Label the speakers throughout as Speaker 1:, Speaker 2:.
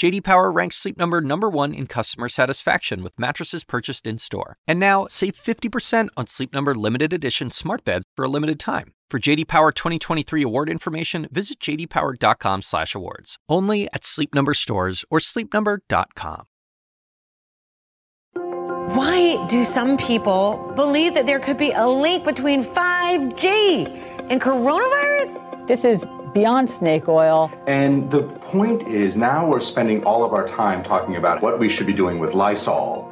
Speaker 1: JD Power ranks Sleep Number number 1 in customer satisfaction with mattresses purchased in-store. And now, save 50% on Sleep Number limited edition smart beds for a limited time. For JD Power 2023 award information, visit jdpower.com/awards. Only at Sleep Number stores or sleepnumber.com.
Speaker 2: Why do some people believe that there could be a link between 5G and coronavirus?
Speaker 3: This is beyond snake oil.
Speaker 4: And the point is now we're spending all of our time talking about what we should be doing with Lysol.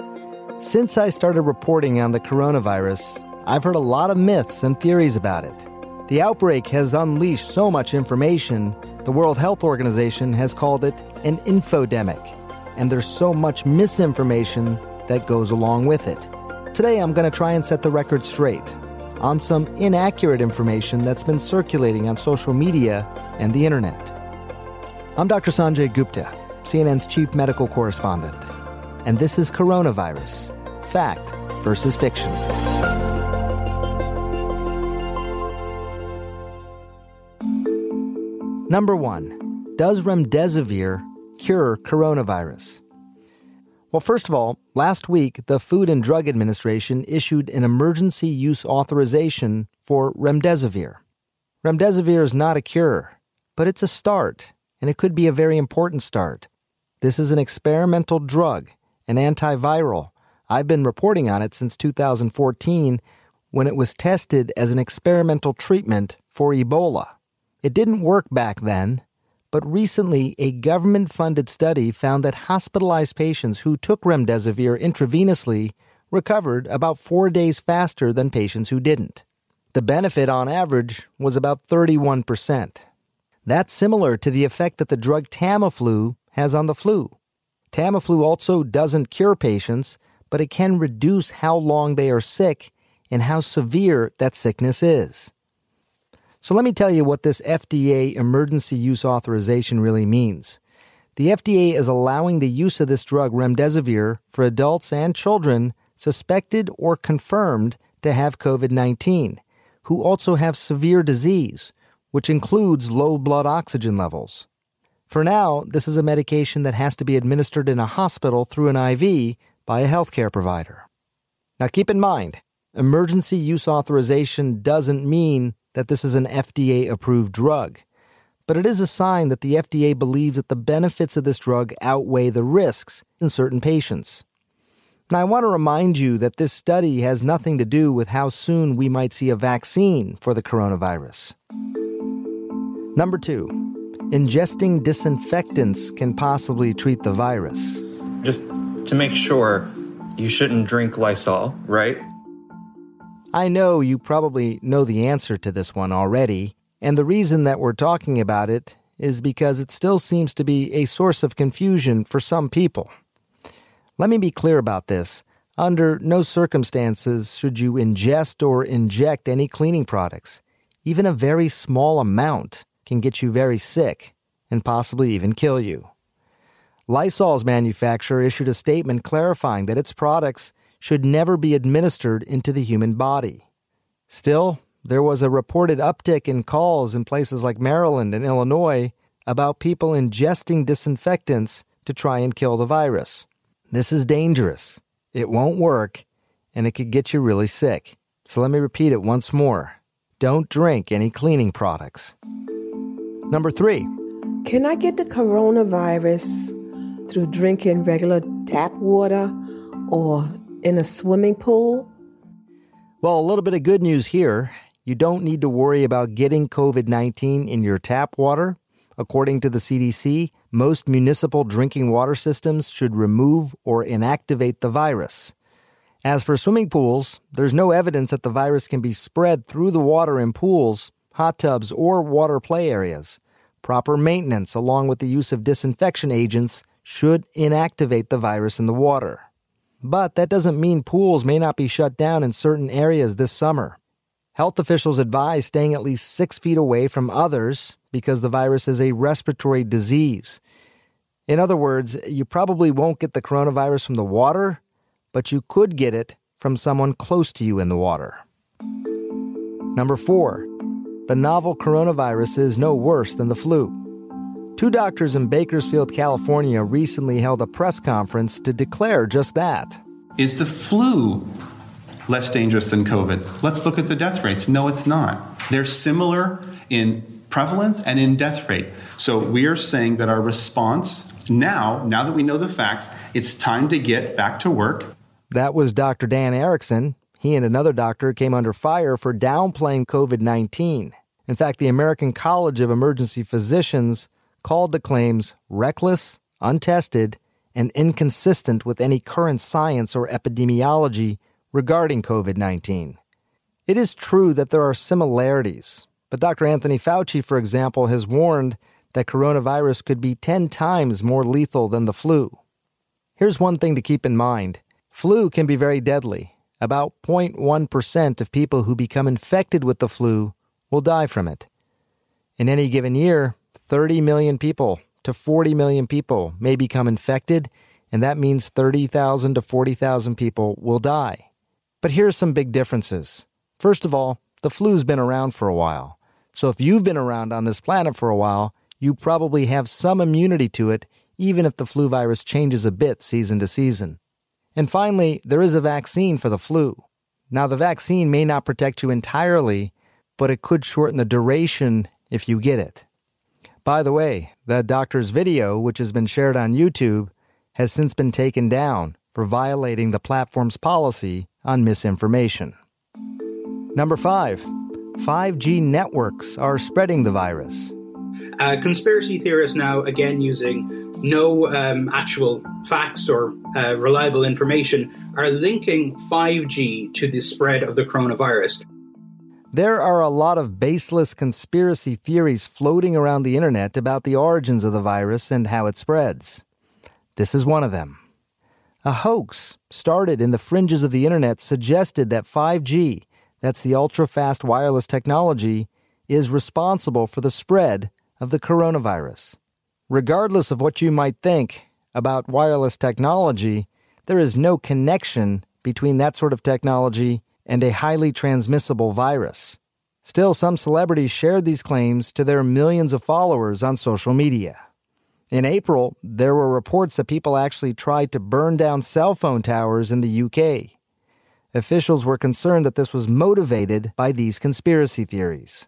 Speaker 5: Since I started reporting on the coronavirus, I've heard a lot of myths and theories about it. The outbreak has unleashed so much information, the World Health Organization has called it an infodemic. And there's so much misinformation that goes along with it. Today, I'm going to try and set the record straight on some inaccurate information that's been circulating on social media and the internet. I'm Dr. Sanjay Gupta, CNN's chief medical correspondent, and this is Coronavirus Fact versus Fiction. Number one, does remdesivir cure coronavirus? Well, first of all, last week, the Food and Drug Administration issued an emergency use authorization for remdesivir. Remdesivir is not a cure, but it's a start, and it could be a very important start. This is an experimental drug, an antiviral. I've been reporting on it since 2014 when it was tested as an experimental treatment for Ebola. It didn't work back then, but recently a government funded study found that hospitalized patients who took remdesivir intravenously recovered about four days faster than patients who didn't. The benefit on average was about 31%. That's similar to the effect that the drug Tamiflu has on the flu. Tamiflu also doesn't cure patients, but it can reduce how long they are sick and how severe that sickness is. So let me tell you what this FDA emergency use authorization really means. The FDA is allowing the use of this drug, remdesivir, for adults and children suspected or confirmed to have COVID 19, who also have severe disease, which includes low blood oxygen levels. For now, this is a medication that has to be administered in a hospital through an IV by a healthcare provider. Now keep in mind, emergency use authorization doesn't mean that this is an FDA approved drug. But it is a sign that the FDA believes that the benefits of this drug outweigh the risks in certain patients. Now, I want to remind you that this study has nothing to do with how soon we might see a vaccine for the coronavirus. Number two, ingesting disinfectants can possibly treat the virus.
Speaker 6: Just to make sure, you shouldn't drink Lysol, right?
Speaker 5: I know you probably know the answer to this one already, and the reason that we're talking about it is because it still seems to be a source of confusion for some people. Let me be clear about this. Under no circumstances should you ingest or inject any cleaning products. Even a very small amount can get you very sick and possibly even kill you. Lysol's manufacturer issued a statement clarifying that its products should never be administered into the human body. Still, there was a reported uptick in calls in places like Maryland and Illinois about people ingesting disinfectants to try and kill the virus. This is dangerous. It won't work, and it could get you really sick. So let me repeat it once more. Don't drink any cleaning products. Number three.
Speaker 7: Can I get the coronavirus through drinking regular tap water or in a swimming pool?
Speaker 5: Well, a little bit of good news here. You don't need to worry about getting COVID 19 in your tap water. According to the CDC, most municipal drinking water systems should remove or inactivate the virus. As for swimming pools, there's no evidence that the virus can be spread through the water in pools, hot tubs, or water play areas. Proper maintenance, along with the use of disinfection agents, should inactivate the virus in the water. But that doesn't mean pools may not be shut down in certain areas this summer. Health officials advise staying at least six feet away from others because the virus is a respiratory disease. In other words, you probably won't get the coronavirus from the water, but you could get it from someone close to you in the water. Number four, the novel coronavirus is no worse than the flu. Two doctors in Bakersfield, California recently held a press conference to declare just that.
Speaker 8: Is the flu less dangerous than COVID? Let's look at the death rates. No, it's not. They're similar in prevalence and in death rate. So we are saying that our response now, now that we know the facts, it's time to get back to work.
Speaker 5: That was Dr. Dan Erickson. He and another doctor came under fire for downplaying COVID 19. In fact, the American College of Emergency Physicians called the claims reckless, untested, and inconsistent with any current science or epidemiology regarding COVID 19. It is true that there are similarities, but Dr. Anthony Fauci, for example, has warned that coronavirus could be 10 times more lethal than the flu. Here's one thing to keep in mind flu can be very deadly. About 0.1% of people who become infected with the flu will die from it. In any given year, 30 million people to 40 million people may become infected, and that means 30,000 to 40,000 people will die. But here's some big differences. First of all, the flu's been around for a while. So if you've been around on this planet for a while, you probably have some immunity to it, even if the flu virus changes a bit season to season. And finally, there is a vaccine for the flu. Now, the vaccine may not protect you entirely, but it could shorten the duration if you get it. By the way, that doctor's video, which has been shared on YouTube, has since been taken down for violating the platform's policy on misinformation. Number five, 5G networks are spreading the virus.
Speaker 9: Uh, conspiracy theorists now, again using no um, actual facts or uh, reliable information, are linking 5G to the spread of the coronavirus.
Speaker 5: There are a lot of baseless conspiracy theories floating around the internet about the origins of the virus and how it spreads. This is one of them. A hoax started in the fringes of the internet suggested that 5G, that's the ultra fast wireless technology, is responsible for the spread of the coronavirus. Regardless of what you might think about wireless technology, there is no connection between that sort of technology and a highly transmissible virus. Still, some celebrities shared these claims to their millions of followers on social media. In April, there were reports that people actually tried to burn down cell phone towers in the UK. Officials were concerned that this was motivated by these conspiracy theories.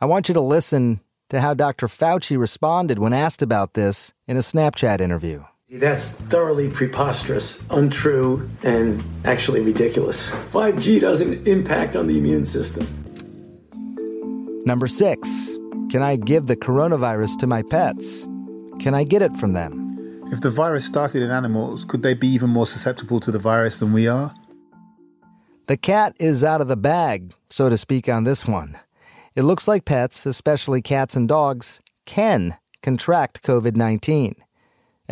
Speaker 5: I want you to listen to how Dr. Fauci responded when asked about this in a Snapchat interview.
Speaker 10: That's thoroughly preposterous, untrue, and actually ridiculous. 5G doesn't impact on the immune system.
Speaker 5: Number six, can I give the coronavirus to my pets? Can I get it from them?
Speaker 11: If the virus started in animals, could they be even more susceptible to the virus than we are?
Speaker 5: The cat is out of the bag, so to speak, on this one. It looks like pets, especially cats and dogs, can contract COVID 19.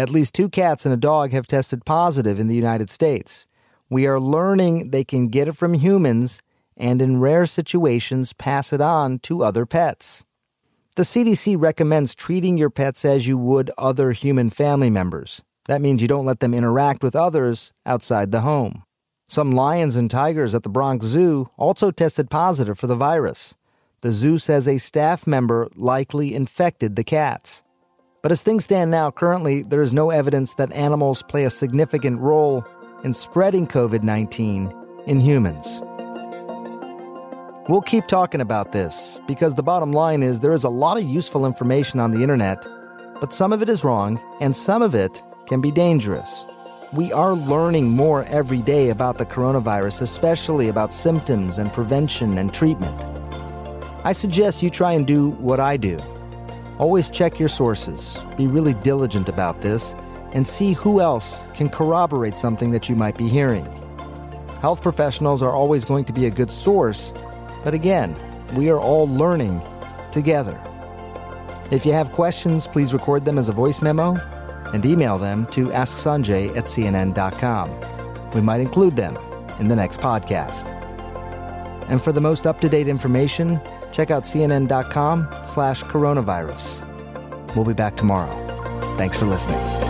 Speaker 5: At least two cats and a dog have tested positive in the United States. We are learning they can get it from humans and, in rare situations, pass it on to other pets. The CDC recommends treating your pets as you would other human family members. That means you don't let them interact with others outside the home. Some lions and tigers at the Bronx Zoo also tested positive for the virus. The zoo says a staff member likely infected the cats. But as things stand now, currently, there is no evidence that animals play a significant role in spreading COVID 19 in humans. We'll keep talking about this because the bottom line is there is a lot of useful information on the internet, but some of it is wrong and some of it can be dangerous. We are learning more every day about the coronavirus, especially about symptoms and prevention and treatment. I suggest you try and do what I do. Always check your sources, be really diligent about this, and see who else can corroborate something that you might be hearing. Health professionals are always going to be a good source but again, we are all learning together. If you have questions, please record them as a voice memo and email them to asksanjay at cnn.com. We might include them in the next podcast. And for the most up-to-date information, check out cnn.com slash coronavirus. We'll be back tomorrow. Thanks for listening.